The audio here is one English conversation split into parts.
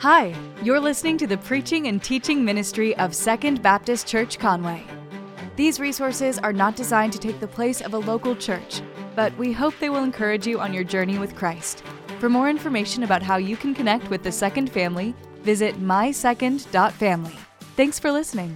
Hi, you're listening to the preaching and teaching ministry of Second Baptist Church Conway. These resources are not designed to take the place of a local church, but we hope they will encourage you on your journey with Christ. For more information about how you can connect with the Second family, visit mysecond.family. Thanks for listening.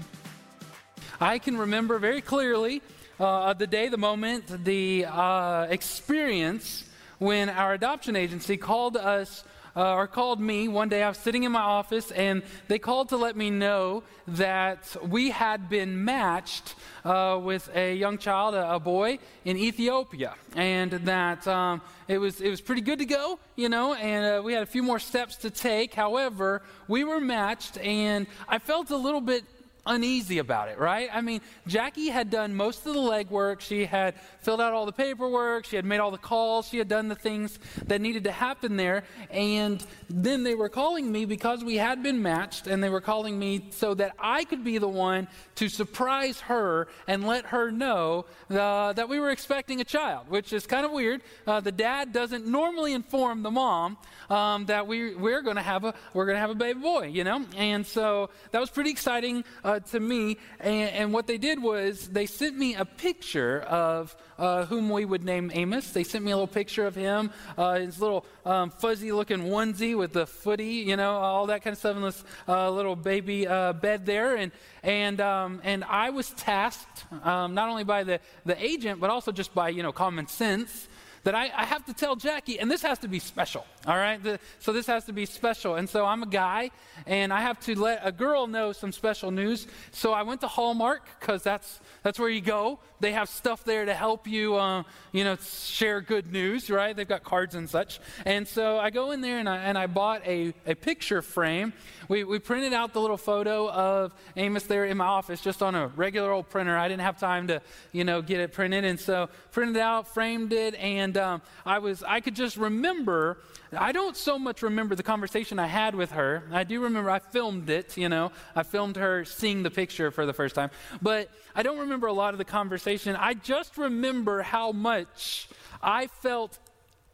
I can remember very clearly uh, the day, the moment, the uh, experience when our adoption agency called us uh, or called me one day. I was sitting in my office and they called to let me know that we had been matched uh, with a young child, a, a, boy in Ethiopia, and that um, it, was, it was pretty good to go, you know, and uh, we had a few more steps to take. However, we were matched, and I felt a little bit uneasy about it, right? I mean, Jackie had done most of the legwork. She had filled out all the paperwork. She had made all the calls. She had done the things that needed to happen there. And then they were calling me because we had been matched, and they were calling me so that I could be the one to surprise her and let her know uh, that we were expecting a child, which is kind of weird. Uh, the dad doesn't normally inform the mom um, that we, we're going to have a we're going to have a baby boy, you know. And so that was pretty exciting. Uh, to me. And, and, what they did was they sent me a picture of uh, whom we would name Amos. They sent me a little picture of him, uh, his little um, fuzzy looking onesie with the footy, you know, all that kind of stuff in this uh, little baby uh, bed there. And, and, um, and I was tasked um, not only by the, the agent, but also just by, you know, common sense that I, I, have to tell Jackie, and this has to be special, all right? The, so this has to be special. And so I'm a guy, and I have to let a girl know some special news. So I went to Hallmark, because that's, that's where you go. They have stuff there to help you, uh, you know, share good news, right? They've got cards and such. And so I go in there, and I, and I bought a, a picture frame. We, we printed out the little photo of Amos there in my office, just on a regular old printer. I didn't have time to, you know, get it printed. And so printed out, framed it, and and um, I was I could just remember. I don't so much remember the conversation I had with her. I do remember I filmed it. You know, I filmed her seeing the picture for the first time, but I don't remember a lot of the conversation. I just remember how much I felt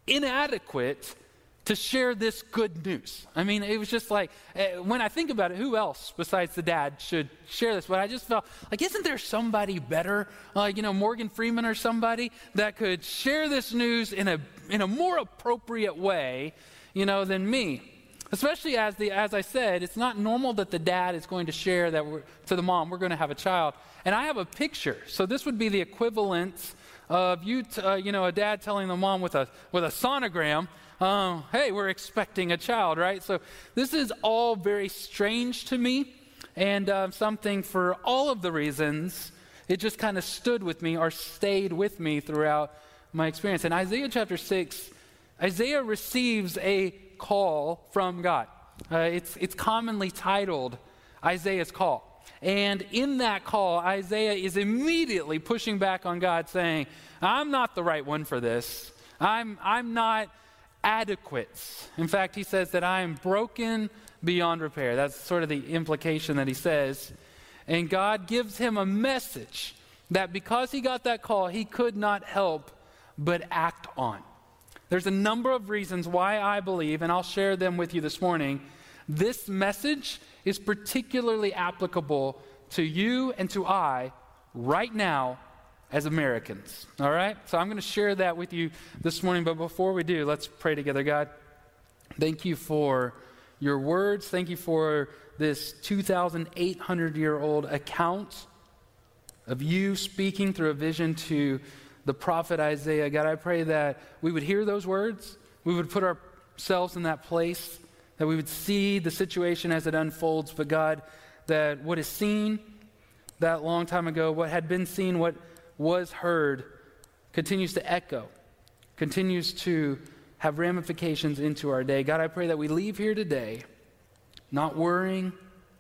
inadequate to share this good news. I mean, it was just like, uh, when I think about it, who else besides the dad should share this? But I just felt like, isn't there somebody better, like, you know, Morgan Freeman or somebody that could share this news in a, in a more appropriate way, you know, than me? Especially as, the, as I said, it's not normal that the dad is going to share that to the mom, we're going to have a child. And I have a picture. So this would be the equivalent of you, t- uh, you know, a dad telling the mom with a, with a sonogram, uh, hey, we're expecting a child, right? So this is all very strange to me and uh, something for all of the reasons it just kind of stood with me or stayed with me throughout my experience. In Isaiah chapter 6, Isaiah receives a call from God. Uh, it's, it's commonly titled Isaiah's Call. And in that call, Isaiah is immediately pushing back on God, saying, I'm not the right one for this. I'm, I'm not adequate. In fact, he says that I am broken beyond repair. That's sort of the implication that he says. And God gives him a message that because he got that call, he could not help but act on. There's a number of reasons why I believe, and I'll share them with you this morning. This message is particularly applicable to you and to I right now as Americans. All right? So I'm going to share that with you this morning. But before we do, let's pray together. God, thank you for your words. Thank you for this 2,800 year old account of you speaking through a vision to the prophet Isaiah. God, I pray that we would hear those words, we would put ourselves in that place, that we would see the situation as it unfolds. But God, that what is seen that long time ago, what had been seen, what was heard continues to echo, continues to have ramifications into our day. God, I pray that we leave here today not worrying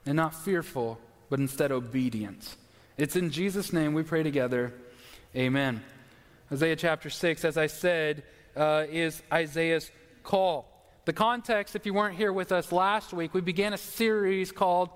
and not fearful, but instead obedience. It's in Jesus' name we pray together. Amen. Isaiah chapter 6, as I said, uh, is Isaiah's call. The context, if you weren't here with us last week, we began a series called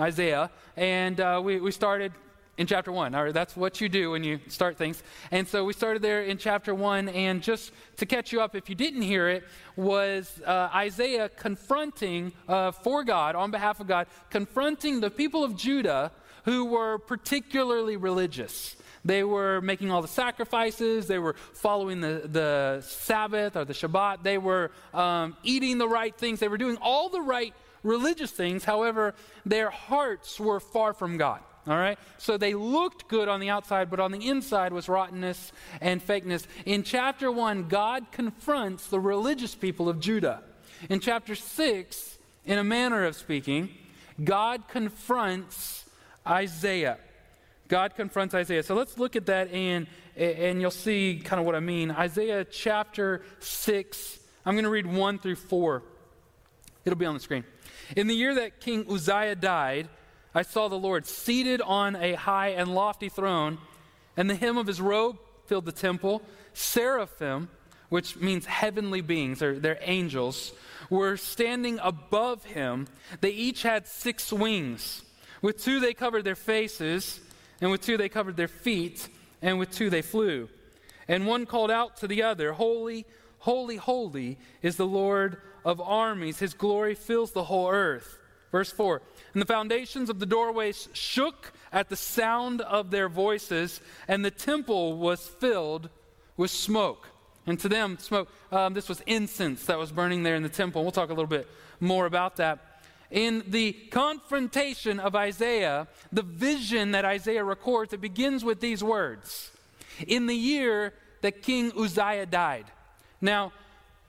Isaiah, and uh, we, we started in chapter 1. All right, that's what you do when you start things. And so we started there in chapter 1. And just to catch you up, if you didn't hear it, was uh, Isaiah confronting, uh, for God, on behalf of God, confronting the people of Judah who were particularly religious. They were making all the sacrifices. They were following the, the Sabbath or the Shabbat. They were um, eating the right things. They were doing all the right religious things. However, their hearts were far from God. All right? So they looked good on the outside, but on the inside was rottenness and fakeness. In chapter 1, God confronts the religious people of Judah. In chapter 6, in a manner of speaking, God confronts Isaiah. God confronts Isaiah. So let's look at that and, and you'll see kind of what I mean. Isaiah chapter 6, I'm going to read 1 through 4. It'll be on the screen. In the year that King Uzziah died, I saw the Lord seated on a high and lofty throne, and the hem of his robe filled the temple. Seraphim, which means heavenly beings, or they're angels, were standing above him. They each had six wings. With two they covered their faces, and with two they covered their feet, and with two they flew. And one called out to the other, Holy, holy, holy is the Lord of armies. His glory fills the whole earth. Verse 4 And the foundations of the doorways shook at the sound of their voices, and the temple was filled with smoke. And to them, smoke, um, this was incense that was burning there in the temple. We'll talk a little bit more about that. In the confrontation of Isaiah, the vision that Isaiah records, it begins with these words In the year that King Uzziah died. Now,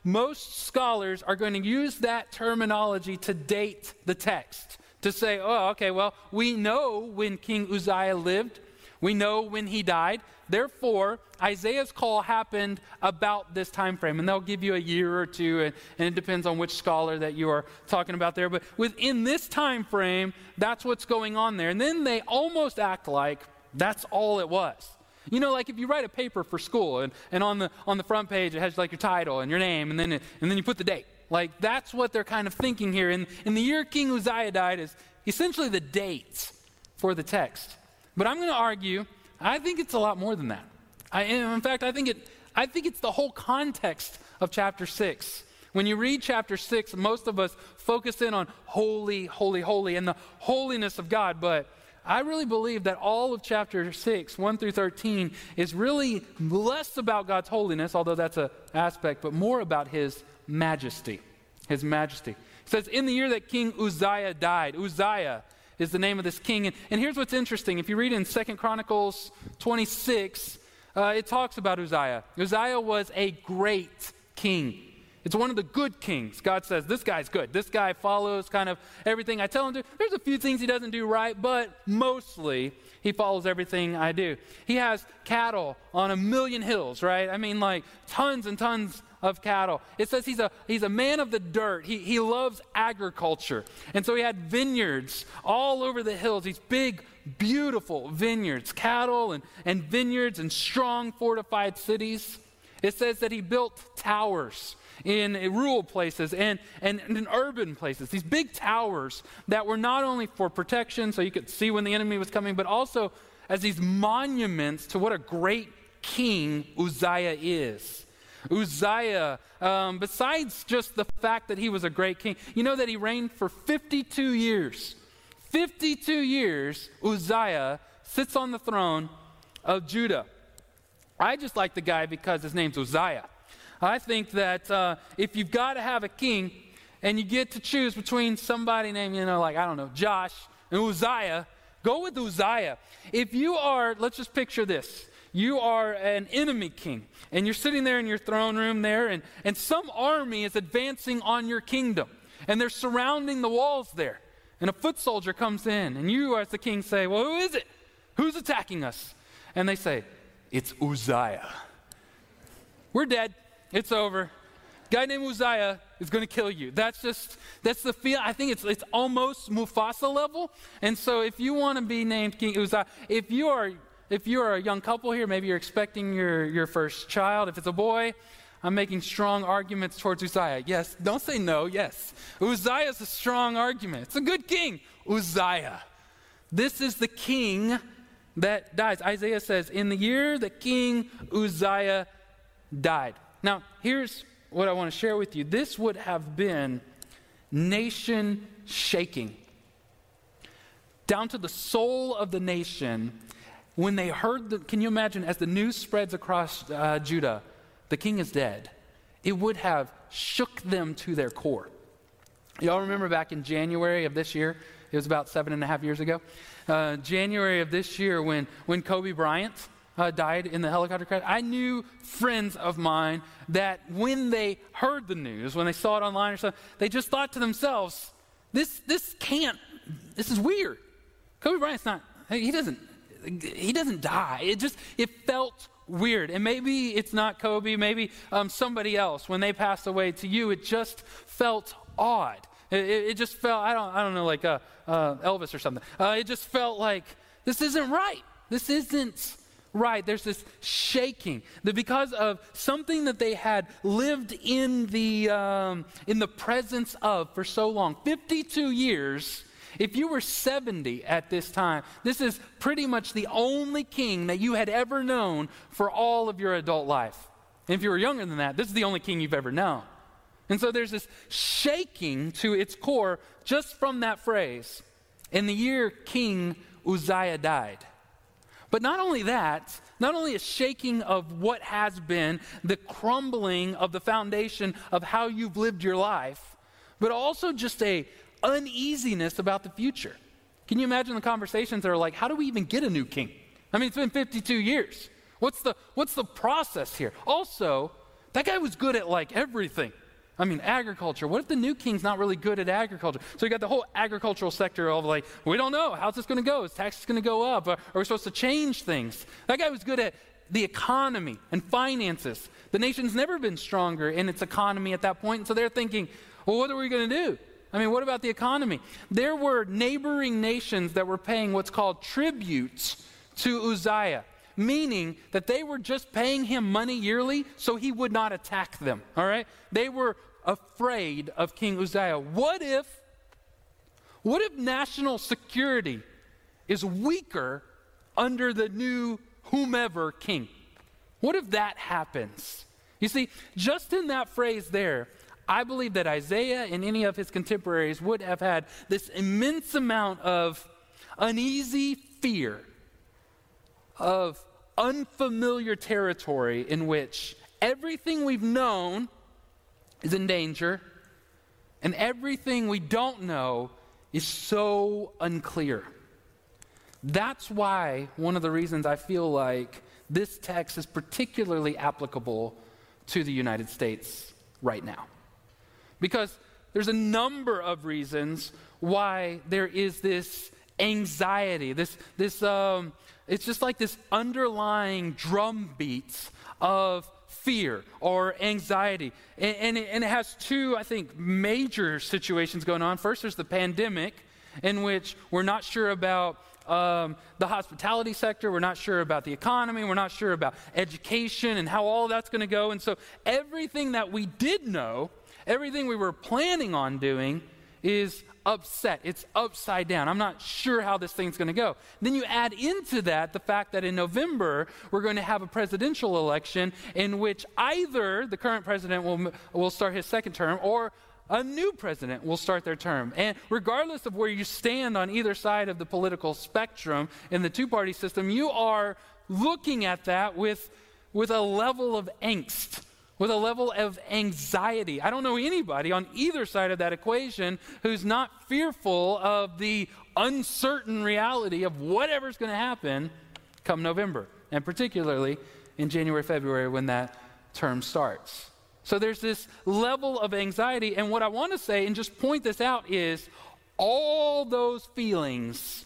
most scholars are going to use that terminology to date the text, to say, oh, okay, well, we know when King Uzziah lived, we know when he died. Therefore, Isaiah's call happened about this time frame, and they'll give you a year or two, and, and, it depends on which scholar that you are talking about there. But within this time frame, that's what's going on there. And then they almost act like that's all it was. You know, like if you write a paper for school and, and on, the, on the front page it has like your title and your name and then, it, and then you put the date. Like that's what they're kind of thinking here. And, in the year King Uzziah died is essentially the date for the text. But I'm going to argue, I think it's a lot more than that. I, in fact, I think, it, I think it's the whole context of chapter 6. When you read chapter 6, most of us focus in on holy, holy, holy, and the holiness of God. But I really believe that all of chapter 6, 1 through 13, is really less about God's holiness, although that's an aspect, but more about his majesty. His majesty. It says, In the year that King Uzziah died, Uzziah is the name of this king. And, and here's what's interesting. If you read in Second Chronicles 26, uh, it talks about Uzziah. Uzziah was a great king. It's one of the good kings. God says, This guy's good. This guy follows kind of everything I tell him to. There's a few things he doesn't do right, but mostly he follows everything I do. He has cattle on a million hills, right? I mean, like tons and tons of cattle. It says he's a, he's a man of the dirt. He, he loves agriculture. And so he had vineyards all over the hills, these big, beautiful vineyards, cattle and, and vineyards and strong fortified cities. It says that he built towers in rural places and, and, in urban places, these big towers that were not only for protection, so you could see when the enemy was coming, but also as these monuments to what a great king Uzziah is. Uzziah, um, besides just the fact that he was a great king, you know that he reigned for 52 years. 52 years, Uzziah sits on the throne of Judah. I just like the guy because his name's Uzziah. I think that uh, if you've got to have a king and you get to choose between somebody named, you know, like, I don't know, Josh and Uzziah, go with Uzziah. If you are, let's just picture this. You are an enemy king, and you're sitting there in your throne room there, and, and some army is advancing on your kingdom, and they're surrounding the walls there. And a foot soldier comes in, and you, as the king, say, Well, who is it? Who's attacking us? And they say, It's Uzziah. We're dead. It's over. Guy named Uzziah is going to kill you. That's just, that's the feel. I think it's, it's almost Mufasa level. And so if you want to be named King Uzziah, if you are, if you are a young couple here, maybe you're expecting your, your first child. If it's a boy, I'm making strong arguments towards Uzziah. Yes, don't say no, yes. Uzziah is a strong argument. It's a good king. Uzziah. This is the king that dies. Isaiah says, In the year that King Uzziah died. Now, here's what I want to share with you. This would have been nation shaking. Down to the soul of the nation, when they heard the, can you imagine, as the news spreads across uh, Judah, the king is dead, it would have shook them to their core. Y'all remember back in January of this year? It was about seven and a half years ago. Uh, January of this year, when, when Kobe Bryant uh, died in the helicopter crash, I knew friends of mine that when they heard the news, when they saw it online or something, they just thought to themselves, this, this can't, this is weird. Kobe Bryant's not, he doesn't, he doesn't die. It just, it felt weird. And maybe it's not Kobe, maybe um, somebody else. When they passed away to you, it just felt odd. It, it, just felt, I don't, I don't know, like uh, uh, Elvis or something. Uh, it just felt like this isn't right. This isn't right. There's this shaking that because of something that they had lived in the, um, in the presence of for so long 52 years. If you were 70 at this time, this is pretty much the only king that you had ever known for all of your adult life. And if you were younger than that, this is the only king you've ever known. And so there's this shaking to its core just from that phrase. In the year King Uzziah died. But not only that, not only a shaking of what has been, the crumbling of the foundation of how you've lived your life, but also just a uneasiness about the future. Can you imagine the conversations that are like, how do we even get a new king? I mean, it's been 52 years. What's the, what's the process here? Also, that guy was good at like everything. I mean, agriculture. What if the new king's not really good at agriculture? So you got the whole agricultural sector of like, we don't know. How's this going to go? Is taxes going to go up? Are, are we supposed to change things? That guy was good at the economy and finances. The nation's never been stronger in its economy at that point. And so they're thinking, well, what are we going to do? I mean, what about the economy? There were neighboring nations that were paying what's called tributes to Uzziah meaning that they were just paying him money yearly so he would not attack them. All right? They were afraid of King Uzziah. What if what if national security is weaker under the new whomever king? What if that happens? You see, just in that phrase there, I believe that Isaiah and any of his contemporaries would have had this immense amount of uneasy fear of unfamiliar territory in which everything we've known is in danger and everything we don't know is so unclear. That's why one of the reasons I feel like this text is particularly applicable to the United States right now. Because there's a number of reasons why there is this anxiety, this, this um, it's just like this underlying drum beats of fear or anxiety. And, and, it, and, it, has two, I think, major situations going on. First, there's the pandemic, in which we're not sure about um, the hospitality sector, we're not sure about the economy, we're not sure about education and how all that's going to go. And so, everything that we did know, everything we were planning on doing, is upset. It's upside down. I'm not sure how this thing's going to go. Then you add into that the fact that in November, we're going to have a presidential election in which either the current president will, will start his second term or a new president will start their term. And regardless of where you stand on either side of the political spectrum in the two party system, you are looking at that with, with a level of angst with a level of anxiety. I don't know anybody on either side of that equation who's not fearful of the uncertain reality of whatever's going to happen come November, and particularly in January, February when that term starts. So there's this level of anxiety, and what I want to say and just point this out is all those feelings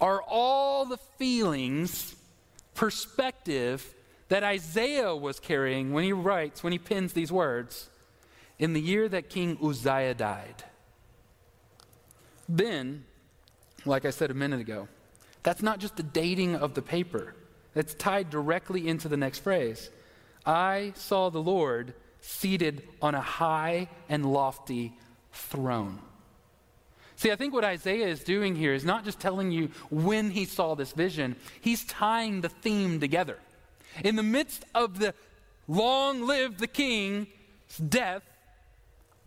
are all the feelings, perspective, that Isaiah was carrying when he writes, when he pens these words, in the year that King Uzziah died. Then, like I said a minute ago, that's not just the dating of the paper, it's tied directly into the next phrase. I saw the Lord seated on a high and lofty throne. See, I think what Isaiah is doing here is not just telling you when he saw this vision, he's tying the theme together. In the midst of the long live the king's death,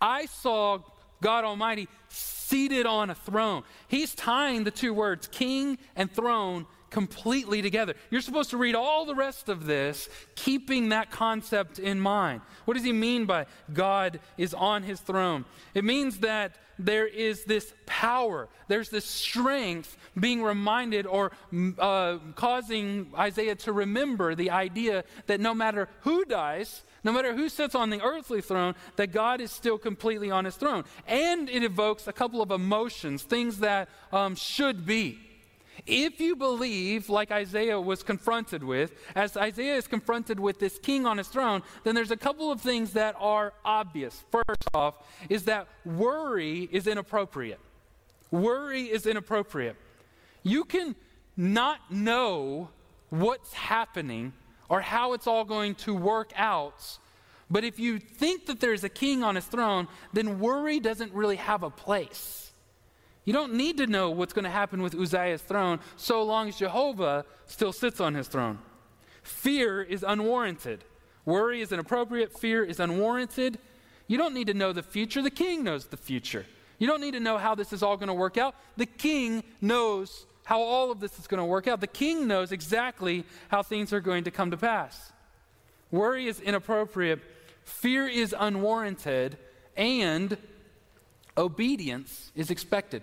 I saw God Almighty seated on a throne. He's tying the two words, king and throne, completely together. You're supposed to read all the rest of this, keeping that concept in mind. What does he mean by God is on his throne? It means that there is this power, there's this strength being reminded or uh, causing Isaiah to remember the idea that no matter who dies, no matter who sits on the earthly throne, that God is still completely on his throne. And it evokes a couple of emotions, things that um, should be. If you believe, like Isaiah was confronted with, as Isaiah is confronted with this king on his throne, then there's a couple of things that are obvious. First off, is that worry is inappropriate. Worry is inappropriate. You can not know what's happening or how it's all going to work out, but if you think that there's a king on his throne, then worry doesn't really have a place. You don't need to know what's going to happen with Uzziah's throne so long as Jehovah still sits on his throne. Fear is unwarranted. Worry is inappropriate. Fear is unwarranted. You don't need to know the future. The king knows the future. You don't need to know how this is all going to work out. The king knows how all of this is going to work out. The king knows exactly how things are going to come to pass. Worry is inappropriate. Fear is unwarranted. And obedience is expected.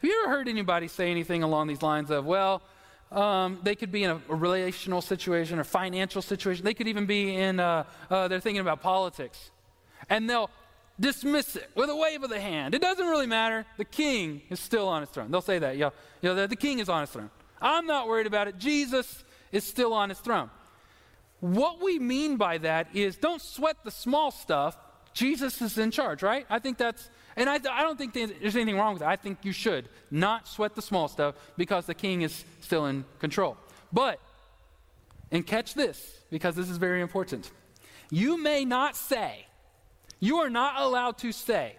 Have you ever heard anybody say anything along these lines of, well, um, they could be in a, a, relational situation or financial situation. They could even be in, uh, uh, they're thinking about politics. And they'll dismiss it with a wave of the hand. It doesn't really matter. The king is still on his throne. They'll say that. You know, the, the king is on his throne. I'm not worried about it. Jesus is still on his throne. What we mean by that is don't sweat the small stuff. Jesus is in charge, right? I think that's and I, I don't think there's anything wrong with that. I think you should not sweat the small stuff because the king is still in control. But, and catch this, because this is very important. You may not say, you are not allowed to say,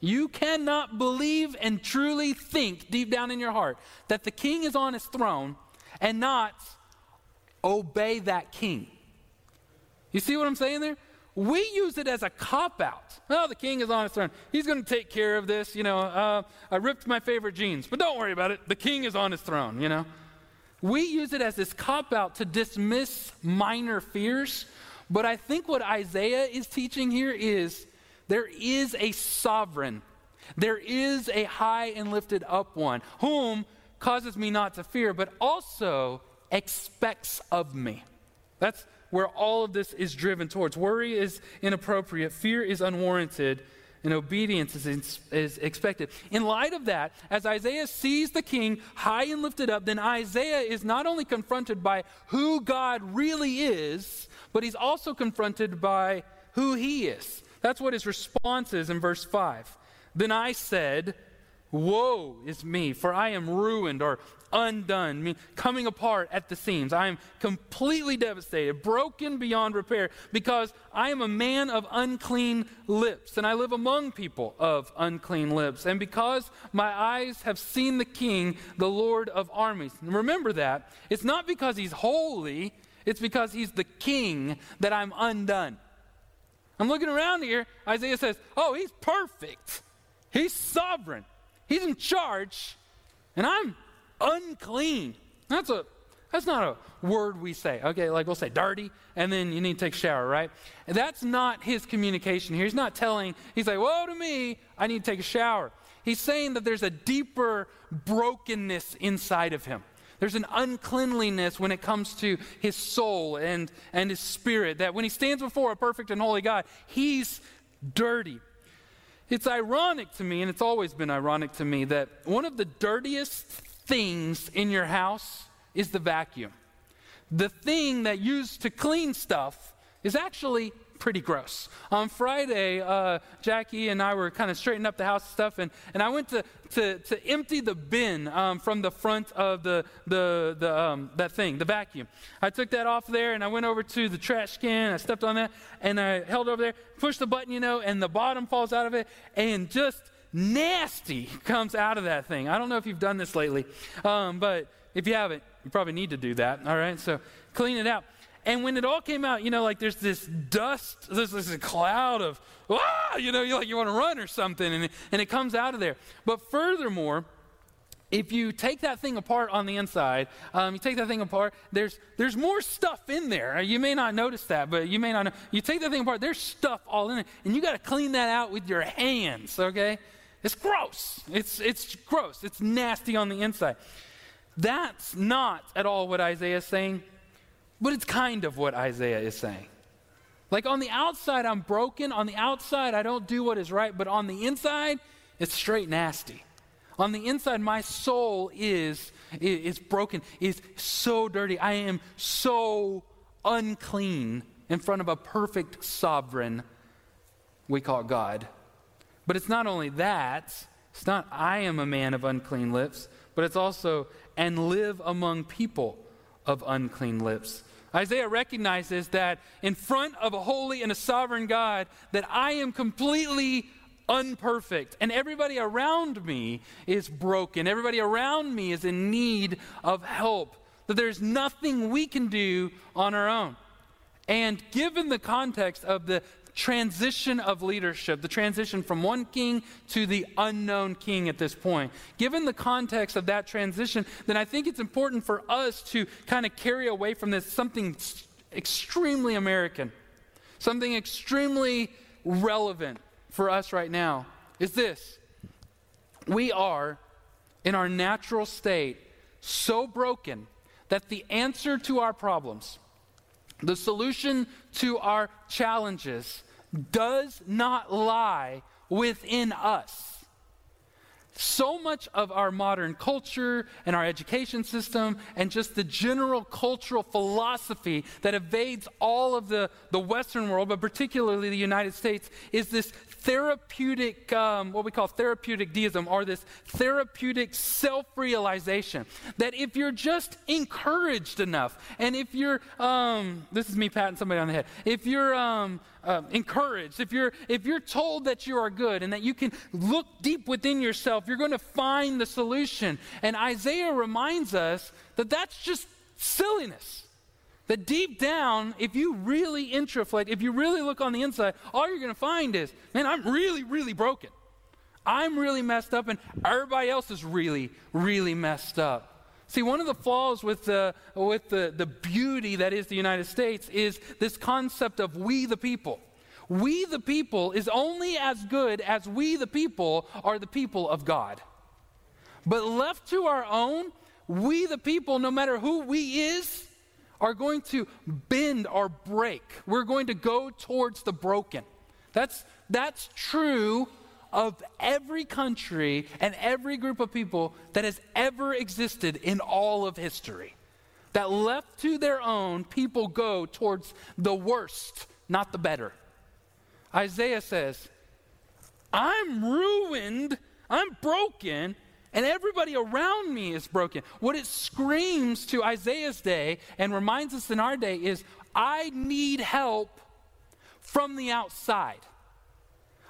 you cannot believe and truly think deep down in your heart that the king is on his throne and not obey that king. You see what I'm saying there? We use it as a cop out. Oh, the king is on his throne. He's going to take care of this. You know, uh, I ripped my favorite jeans, but don't worry about it. The king is on his throne, you know. We use it as this cop out to dismiss minor fears. But I think what Isaiah is teaching here is there is a sovereign, there is a high and lifted up one, whom causes me not to fear, but also expects of me. That's where all of this is driven towards. Worry is inappropriate, fear is unwarranted, and obedience is, is expected. In light of that, as Isaiah sees the king high and lifted up, then Isaiah is not only confronted by who God really is, but he's also confronted by who he is. That's what his response is in verse 5. Then I said, Woe is me, for I am ruined or undone, me coming apart at the seams. I am completely devastated, broken beyond repair, because I am a man of unclean lips, and I live among people of unclean lips. And because my eyes have seen the King, the Lord of armies. And remember that. It's not because he's holy, it's because he's the King that I'm undone. I'm looking around here. Isaiah says, Oh, he's perfect. He's sovereign. He's in charge. And I'm unclean. That's a that's not a word we say. Okay, like we'll say dirty, and then you need to take a shower, right? And that's not his communication here. He's not telling, he's like, woe to me, I need to take a shower. He's saying that there's a deeper brokenness inside of him. There's an uncleanliness when it comes to his soul and, and his spirit, that when he stands before a perfect and holy God, he's dirty. It's ironic to me, and it's always been ironic to me, that one of the dirtiest things in your house is the vacuum. The thing that used to clean stuff is actually pretty gross. On Friday, uh, Jackie and I were kind of straightening up the house stuff, and, and I went to, to, to empty the bin um, from the front of the, the, the, um, that thing, the vacuum. I took that off there, and I went over to the trash can. I stepped on that, and I held over there, pushed the button, you know, and the bottom falls out of it, and just nasty comes out of that thing. I don't know if you've done this lately, um, but if you haven't, you probably need to do that. All right, so clean it out. And when it all came out, you know, like there's this dust, there's this cloud of, ah, you know, you like you want to run or something, and it, and it comes out of there. But furthermore, if you take that thing apart on the inside, um, you take that thing apart, there's, there's more stuff in there. You may not notice that, but you may not know. You take that thing apart, there's stuff all in it, and you got to clean that out with your hands, okay? It's gross. It's, it's gross. It's nasty on the inside. That's not at all what Isaiah is saying, but it's kind of what Isaiah is saying. Like on the outside, I'm broken. On the outside, I don't do what is right, but on the inside, it's straight nasty. On the inside, my soul is, is broken, is so dirty. I am so unclean in front of a perfect sovereign we call God. But it's not only that, it's not I am a man of unclean lips, but it's also and live among people of unclean lips. Isaiah recognizes that in front of a holy and a sovereign God that I am completely unperfect, and everybody around me is broken. Everybody around me is in need of help. That there's nothing we can do on our own. And given the context of the transition of leadership, the transition from one king to the unknown king at this point, given the context of that transition, then I think it's important for us to kind of carry away from this something extremely American, something extremely relevant for us right now is this. We are, in our natural state, so broken that the answer to our problems, the solution to our challenges, does not lie within us. So much of our modern culture and our education system and just the general cultural philosophy that evades all of the, the Western world, but particularly the United States, is this therapeutic, um, what we call therapeutic deism, or this therapeutic self realization. That if you're just encouraged enough, and if you're, um, this is me patting somebody on the head, if you're um, uh, encouraged, if you're, if you're told that you are good and that you can look deep within yourself, you're going to find the solution. And Isaiah reminds us that that's just silliness. That deep down, if you really introflate, if you really look on the inside, all you're going to find is, man, I'm really, really broken. I'm really messed up, and everybody else is really, really messed up. See, one of the flaws with, the, with the, the beauty that is the United States is this concept of we the people. We the people is only as good as we the people are the people of God. But left to our own, we the people, no matter who we is, are going to bend or break. We're going to go towards the broken. That's, that's true of every country and every group of people that has ever existed in all of history. That left to their own, people go towards the worst, not the better. Isaiah says, I'm ruined, I'm broken, and everybody around me is broken. What it screams to Isaiah's day and reminds us in our day is I need help from the outside.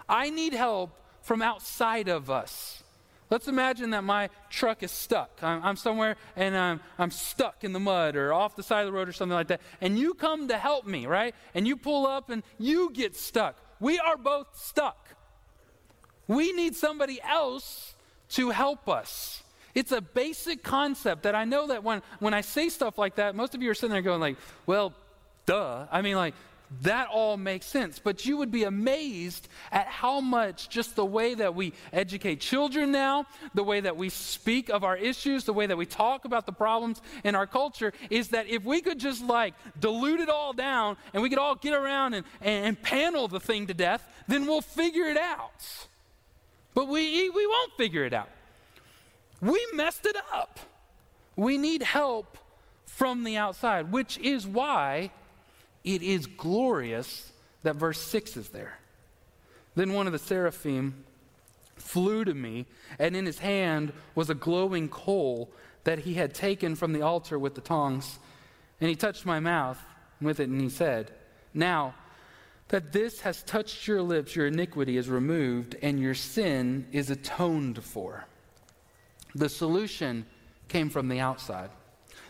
I need help from outside of us. Let's imagine that my truck is stuck. I'm, I'm, somewhere and I'm, I'm stuck in the mud or off the side of the road or something like that. And you come to help me, right? And you pull up and you get stuck. We are both stuck. We need somebody else to help us. It's a basic concept that I know that when, when I say stuff like that, most of you are sitting there going like, well, duh. I mean, like, that all makes sense. But you would be amazed at how much just the way that we educate children now, the way that we speak of our issues, the way that we talk about the problems in our culture is that if we could just like dilute it all down and we could all get around and, and, and panel the thing to death, then we'll figure it out. But we, we won't figure it out. We messed it up. We need help from the outside, which is why it is glorious that verse 6 is there. Then one of the seraphim flew to me, and in his hand was a glowing coal that he had taken from the altar with the tongs. And he touched my mouth with it, and he said, Now, that this has touched your lips, your iniquity is removed, and your sin is atoned for. The solution came from the outside.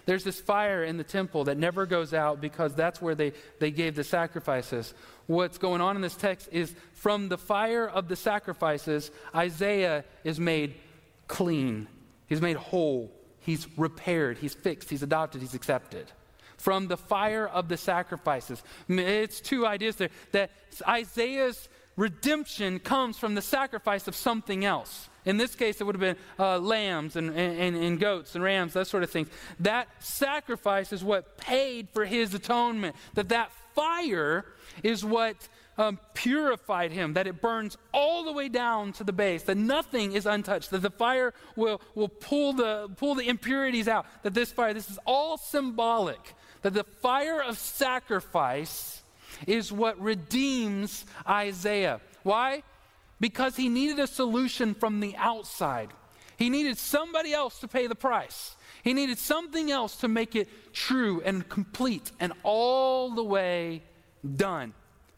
There's this fire in the temple that never goes out because that's where they, they gave the sacrifices. What's going on in this text is from the fire of the sacrifices, Isaiah is made clean. He's made whole. He's repaired. He's fixed. He's adopted. He's accepted from the fire of the sacrifices. It's two ideas there that Isaiah's redemption comes from the sacrifice of something else. In this case, it would have been uh, lambs and, and, and goats and rams, that sort of thing. That sacrifice is what paid for his atonement. That that fire is what um, purified him, that it burns all the way down to the base, that nothing is untouched, that the fire will, will pull, the, pull the impurities out, that this fire, this is all symbolic that the fire of sacrifice is what redeems Isaiah. Why? Because he needed a solution from the outside. He needed somebody else to pay the price. He needed something else to make it true and complete and all the way done.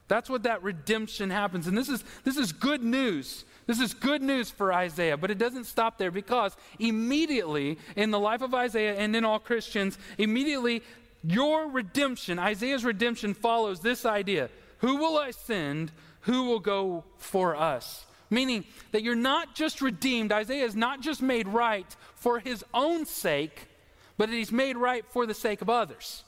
That's what that redemption happens. And this is, this is good news. This is good news for Isaiah, but it doesn't stop there because immediately in the life of Isaiah and in all Christians, immediately your redemption, Isaiah's redemption, follows this idea Who will I send? Who will go for us? Meaning that you're not just redeemed, Isaiah is not just made right for his own sake, but that he's made right for the sake of others.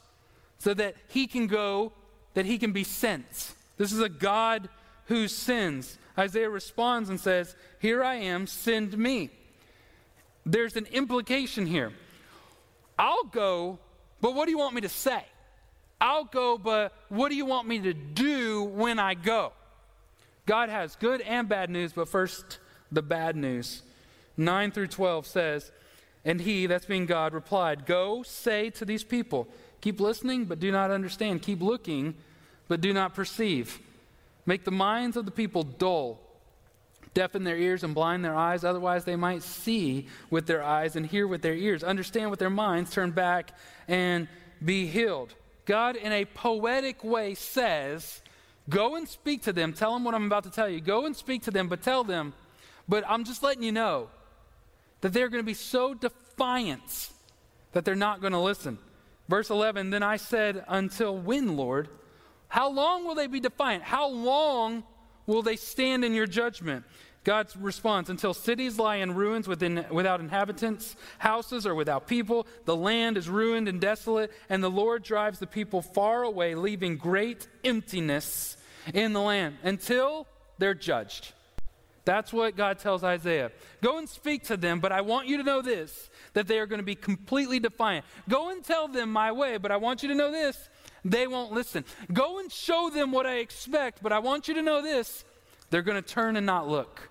So that he can go, that he can be sent. This is a God who sends. Isaiah responds and says, Here I am, send me. There's an implication here. I'll go but what do you want me to say? I'll go, but what do you want me to do when I go? God has good and bad news, but first, the bad news. 9 through 12 says, And he, that's being God, replied, Go say to these people, keep listening, but do not understand. Keep looking, but do not perceive. Make the minds of the people dull deafen their ears and blind their eyes, otherwise they might see with their eyes and hear with their ears, understand with their minds, turn back and be healed. God, in a poetic way, says, Go and speak to them. Tell them what I'm about to tell you. Go and speak to them, but tell them, but I'm just letting you know that they're going to be so defiant that they're not going to listen. Verse 11 Then I said, Until when, Lord? How long will they be defiant? How long will they stand in your judgment? God's response until cities lie in ruins within, without inhabitants, houses are without people, the land is ruined and desolate, and the Lord drives the people far away, leaving great emptiness in the land until they're judged. That's what God tells Isaiah. Go and speak to them, but I want you to know this that they are going to be completely defiant. Go and tell them my way, but I want you to know this they won't listen. Go and show them what I expect, but I want you to know this they're going to turn and not look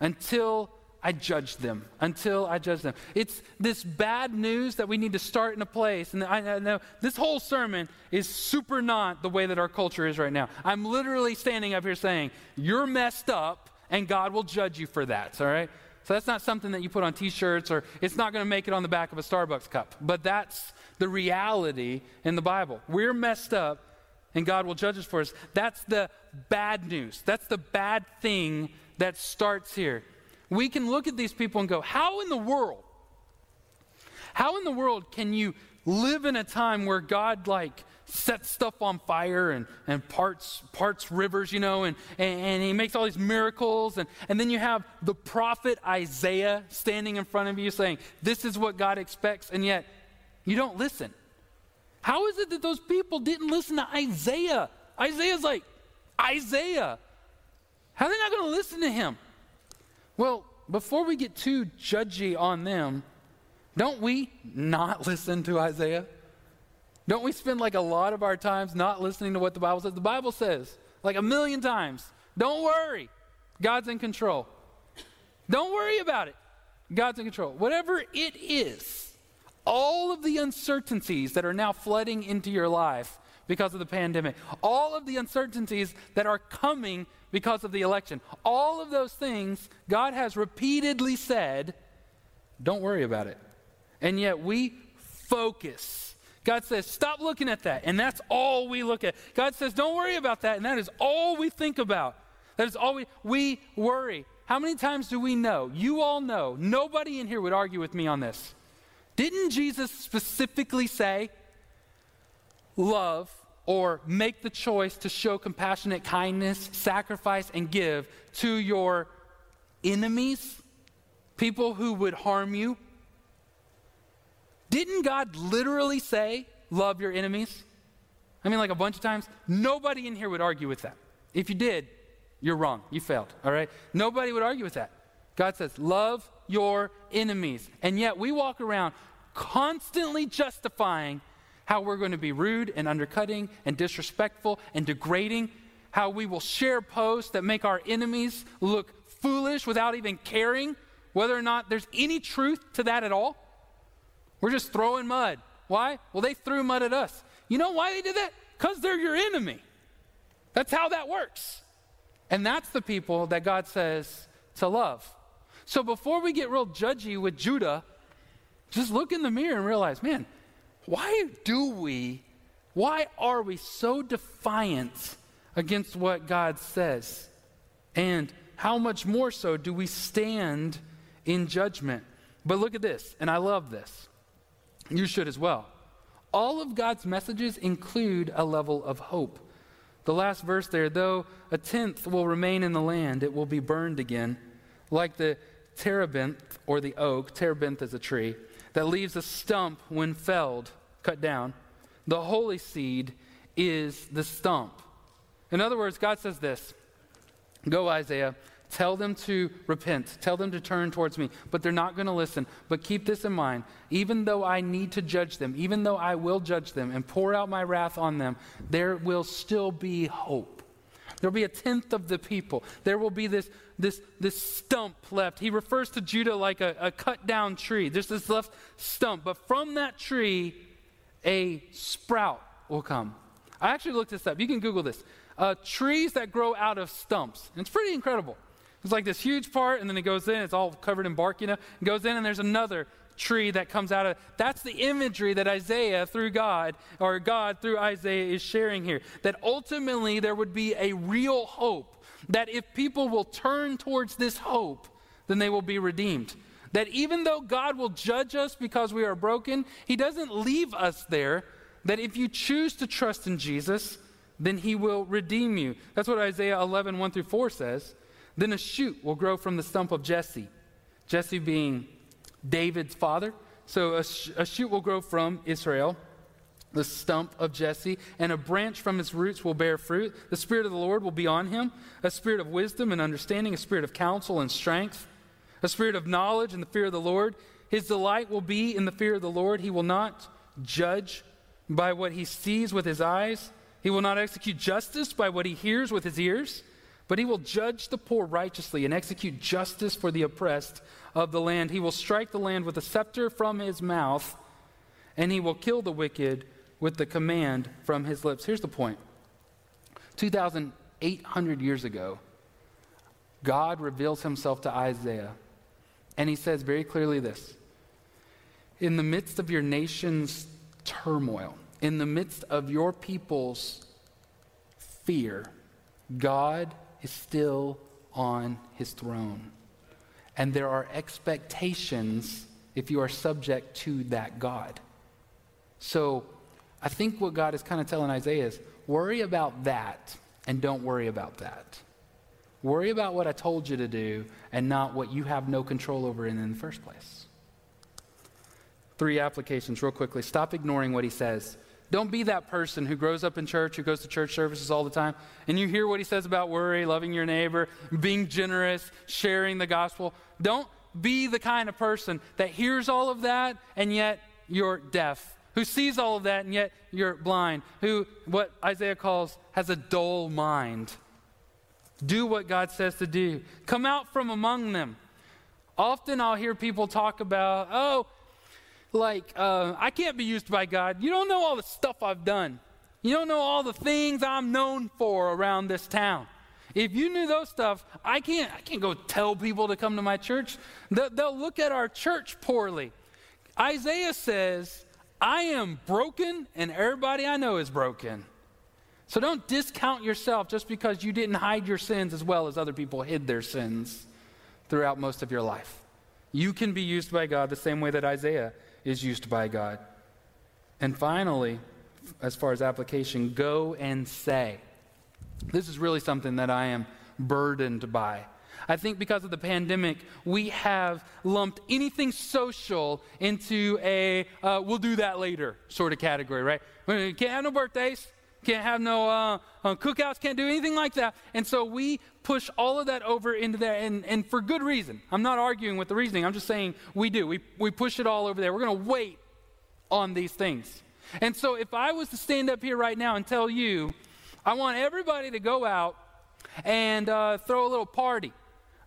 until I judge them, until I judge them. It's this bad news that we need to start in a place. And I, I, know this whole sermon is super not the way that our culture is right now. I'm literally standing up here saying, You're messed up, and God will judge you for that, all right? So that's not something that you put on t shirts, or it's not going to make it on the back of a Starbucks cup. But that's the reality in the Bible. We're messed up, and God will judge us for us. That's the bad news. That's the bad thing that starts here. We can look at these people and go, How in the world? How in the world can you live in a time where God, like, sets stuff on fire and, and parts, parts rivers, you know, and, and, and, he makes all these miracles. And, and then you have the prophet Isaiah standing in front of you saying, This is what God expects, and yet you don't listen. How is it that those people didn't listen to Isaiah? Isaiah's like, Isaiah. How are they not going to listen to him? Well, before we get too judgy on them, don't we not listen to Isaiah? Don't we spend like a lot of our times not listening to what the Bible says? The Bible says, like a million times, don't worry, God's in control. Don't worry about it, God's in control. Whatever it is, all of the uncertainties that are now flooding into your life because of the pandemic, all of the uncertainties that are coming because of the election, all of those things, God has repeatedly said, don't worry about it. And yet we focus God says, stop looking at that. And that's all we look at. God says, don't worry about that. And that is all we think about. That is all we, we worry. How many times do we know? You all know. Nobody in here would argue with me on this. Didn't Jesus specifically say, love or make the choice to show compassionate kindness, sacrifice, and give to your enemies, people who would harm you? Didn't God literally say, love your enemies? I mean, like a bunch of times. Nobody in here would argue with that. If you did, you're wrong. You failed, all right? Nobody would argue with that. God says, love your enemies. And yet we walk around constantly justifying how we're going to be rude and undercutting and disrespectful and degrading, how we will share posts that make our enemies look foolish without even caring whether or not there's any truth to that at all. We're just throwing mud. Why? Well, they threw mud at us. You know why they did that? Because they're your enemy. That's how that works. And that's the people that God says to love. So before we get real judgy with Judah, just look in the mirror and realize, man, why do we, why are we so defiant against what God says? And how much more so do we stand in judgment? But look at this, and I love this. You should as well. All of God's messages include a level of hope. The last verse there, though a tenth will remain in the land, it will be burned again. Like the terebinth or the oak, terebinth is a tree, that leaves a stump when felled, cut down. The holy seed is the stump. In other words, God says this Go, Isaiah, Tell them to repent. Tell them to turn towards me. But they're not going to listen. But keep this in mind. Even though I need to judge them, even though I will judge them and pour out my wrath on them, there will still be hope. There'll be a tenth of the people. There will be this, this, this stump left. He refers to Judah like a, a cut down tree. There's this left stump. But from that tree, a sprout will come. I actually looked this up. You can Google this. Uh, trees that grow out of stumps. And it's pretty incredible. It's like this huge part, and then it goes in, it's all covered in bark, you know. It goes in, and there's another tree that comes out of that's the imagery that Isaiah through God or God through Isaiah is sharing here that ultimately there would be a real hope that if people will turn towards this hope then they will be redeemed that even though God will judge us because we are broken he doesn't leave us there that if you choose to trust in Jesus then he will redeem you that's what Isaiah 11 1 through 4 says then a shoot will grow from the stump of Jesse, Jesse being David's father. So a, sh- a shoot will grow from Israel, the stump of Jesse, and a branch from its roots will bear fruit. The Spirit of the Lord will be on him a spirit of wisdom and understanding, a spirit of counsel and strength, a spirit of knowledge and the fear of the Lord. His delight will be in the fear of the Lord. He will not judge by what he sees with his eyes, he will not execute justice by what he hears with his ears. But he will judge the poor righteously and execute justice for the oppressed of the land. He will strike the land with a scepter from his mouth, and he will kill the wicked with the command from his lips. Here's the point 2,800 years ago, God reveals himself to Isaiah, and he says very clearly this In the midst of your nation's turmoil, in the midst of your people's fear, God is still on his throne. And there are expectations if you are subject to that God. So I think what God is kind of telling Isaiah is worry about that and don't worry about that. Worry about what I told you to do and not what you have no control over in, in the first place. Three applications, real quickly. Stop ignoring what he says. Don't be that person who grows up in church, who goes to church services all the time, and you hear what he says about worry, loving your neighbor, being generous, sharing the gospel. Don't be the kind of person that hears all of that and yet you're deaf, who sees all of that and yet you're blind, who, what Isaiah calls, has a dull mind. Do what God says to do. Come out from among them. Often I'll hear people talk about, oh, like, uh, I can't be used by God. You don't know all the stuff I've done. You don't know all the things I'm known for around this town. If you knew those stuff, I can't, I can't go tell people to come to my church. They'll, they'll look at our church poorly. Isaiah says, I am broken, and everybody I know is broken. So don't discount yourself just because you didn't hide your sins as well as other people hid their sins throughout most of your life. You can be used by God the same way that Isaiah is used by God. And finally, as far as application, go and say. This is really something that I am burdened by. I think because of the pandemic, we have lumped anything social into a uh, we'll do that later sort of category, right? We can't have no birthdays, can't have no uh, uh, cookouts, can't do anything like that. And so we push all of that over into there, and, and for good reason. I'm not arguing with the reasoning, I'm just saying we do. We, we push it all over there. We're going to wait on these things. And so if I was to stand up here right now and tell you, I want everybody to go out and uh, throw a little party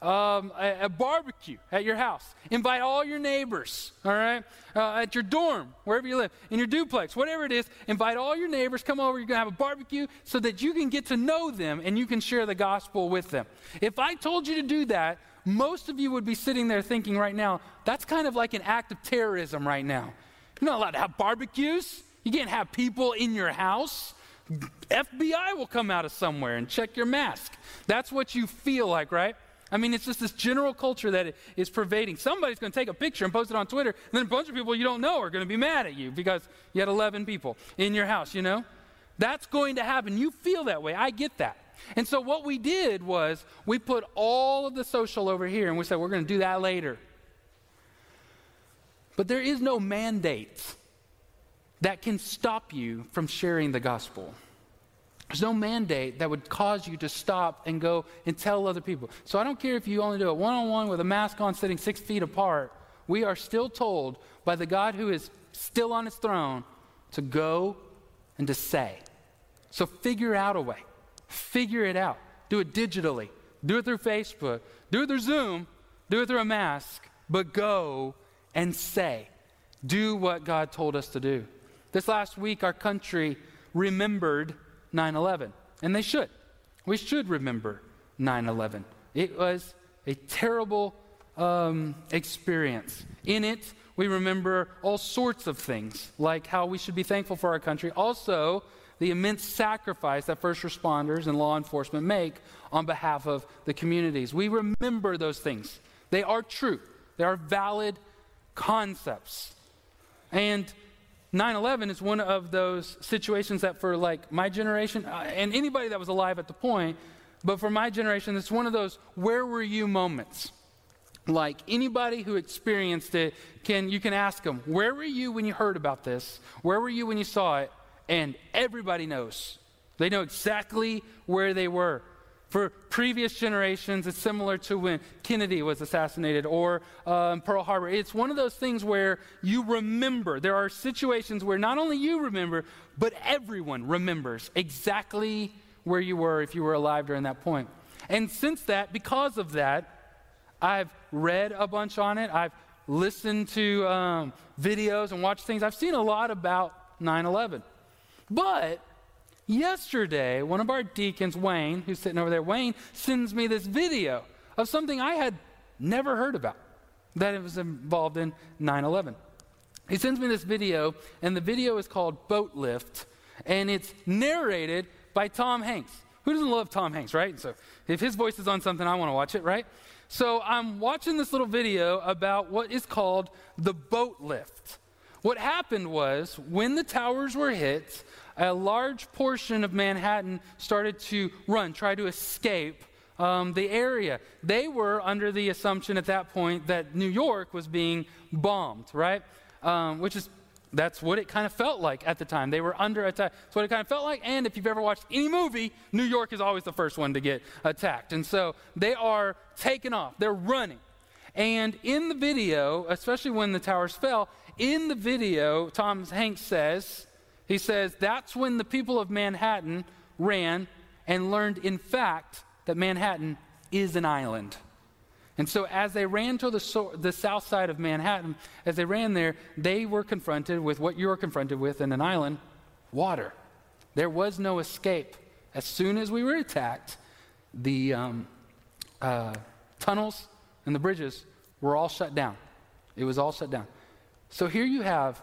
um, a, a, barbecue at your house. Invite all your neighbors, all right? Uh, at your dorm, wherever you live, in your duplex, whatever it is. Invite all your neighbors, come over, you're going to have a barbecue so that you can get to know them and you can share the gospel with them. If I told you to do that, most of you would be sitting there thinking right now, that's kind of like an act of terrorism right now. You're not allowed to have barbecues. You can't have people in your house. FBI will come out of somewhere and check your mask. That's what you feel like, right? I mean, it's just this general culture that is pervading. Somebody's going to take a picture and post it on Twitter, and then a bunch of people you don't know are going to be mad at you because you had 11 people in your house, you know? That's going to happen. You feel that way. I get that. And so what we did was we put all of the social over here and we said, we're going to do that later. But there is no mandate that can stop you from sharing the gospel. There's no mandate that would cause you to stop and go and tell other people. So I don't care if you only do it one on one with a mask on, sitting six feet apart. We are still told by the God who is still on his throne to go and to say. So figure out a way. Figure it out. Do it digitally. Do it through Facebook. Do it through Zoom. Do it through a mask. But go and say. Do what God told us to do. This last week, our country remembered 9 11. And they should. We should remember 9 11. It was a terrible um, experience. In it, we remember all sorts of things, like how we should be thankful for our country. Also, the immense sacrifice that first responders and law enforcement make on behalf of the communities. We remember those things. They are true, they are valid concepts. And 9 11 is one of those situations that, for like my generation, uh, and anybody that was alive at the point, but for my generation, it's one of those where were you moments. Like anybody who experienced it, can you can ask them, where were you when you heard about this? Where were you when you saw it? And everybody knows. They know exactly where they were. For previous generations, it's similar to when Kennedy was assassinated or um, Pearl Harbor. It's one of those things where you remember. There are situations where not only you remember, but everyone remembers exactly where you were if you were alive during that point. And since that, because of that, I've read a bunch on it. I've listened to um, videos and watched things. I've seen a lot about 9 11. But Yesterday, one of our deacons, Wayne, who's sitting over there, Wayne sends me this video of something I had never heard about that it was involved in 9 11. He sends me this video, and the video is called Boat Lift, and it's narrated by Tom Hanks. Who doesn't love Tom Hanks, right? So if his voice is on something, I want to watch it, right? So I'm watching this little video about what is called the boat lift. What happened was when the towers were hit, a large portion of Manhattan started to run, try to escape um, the area. They were under the assumption at that point that New York was being bombed, right? Um, which is that's what it kind of felt like at the time. They were under attack. That's what it kind of felt like. And if you've ever watched any movie, New York is always the first one to get attacked. And so they are taken off. They're running. And in the video, especially when the towers fell, in the video, Tom Hanks says, he says, That's when the people of Manhattan ran and learned, in fact, that Manhattan is an island. And so, as they ran to the, so- the south side of Manhattan, as they ran there, they were confronted with what you're confronted with in an island water. There was no escape. As soon as we were attacked, the um, uh, tunnels and the bridges were all shut down. It was all shut down. So here you have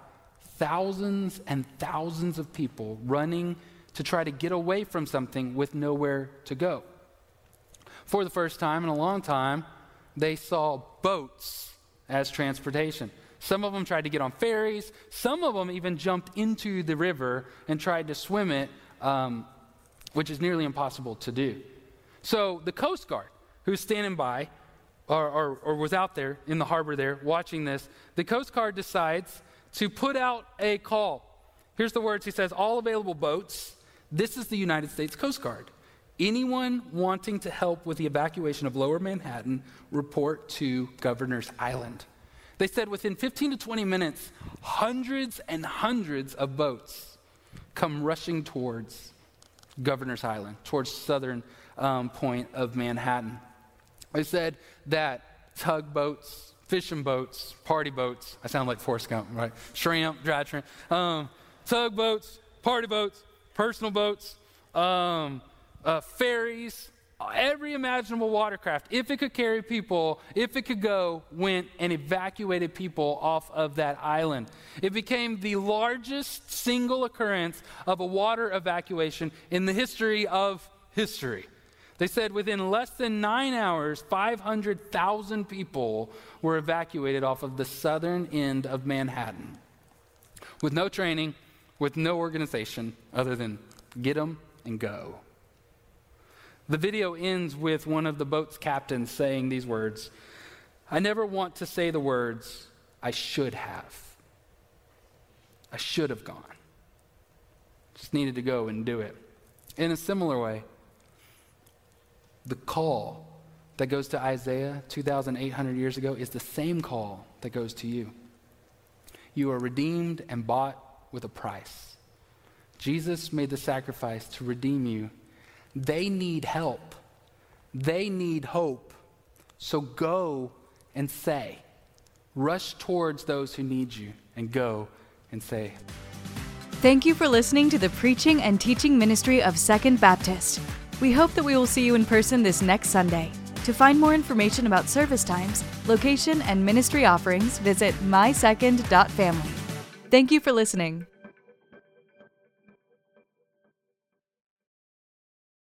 thousands and thousands of people running to try to get away from something with nowhere to go. For the first time in a long time, they saw boats as transportation. Some of them tried to get on ferries. Some of them even jumped into the river and tried to swim it, um, which is nearly impossible to do. So the Coast Guard, who's standing by, or, or, or was out there in the harbor there watching this, the Coast Guard decides to put out a call. Here's the words he says All available boats. This is the United States Coast Guard. Anyone wanting to help with the evacuation of lower Manhattan, report to Governor's Island. They said within 15 to 20 minutes, hundreds and hundreds of boats come rushing towards Governor's Island, towards southern um, point of Manhattan. They said that tugboats, fishing boats, party boats, I sound like Forrest Gump, right? Shrimp, dry shrimp, um, tugboats, party boats, personal boats, um, uh, ferries, every imaginable watercraft, if it could carry people, if it could go, went and evacuated people off of that island. It became the largest single occurrence of a water evacuation in the history of history. They said within less than nine hours, 500,000 people were evacuated off of the southern end of Manhattan with no training, with no organization other than get them and go. The video ends with one of the boat's captains saying these words I never want to say the words, I should have. I should have gone. Just needed to go and do it. In a similar way, the call that goes to Isaiah 2,800 years ago is the same call that goes to you. You are redeemed and bought with a price. Jesus made the sacrifice to redeem you they need help, they need hope. So go and say, rush towards those who need you and go and say. Thank you for listening to the preaching and teaching ministry of Second Baptist. We hope that we will see you in person this next Sunday. To find more information about service times, location, and ministry offerings, visit mysecond.family. Thank you for listening.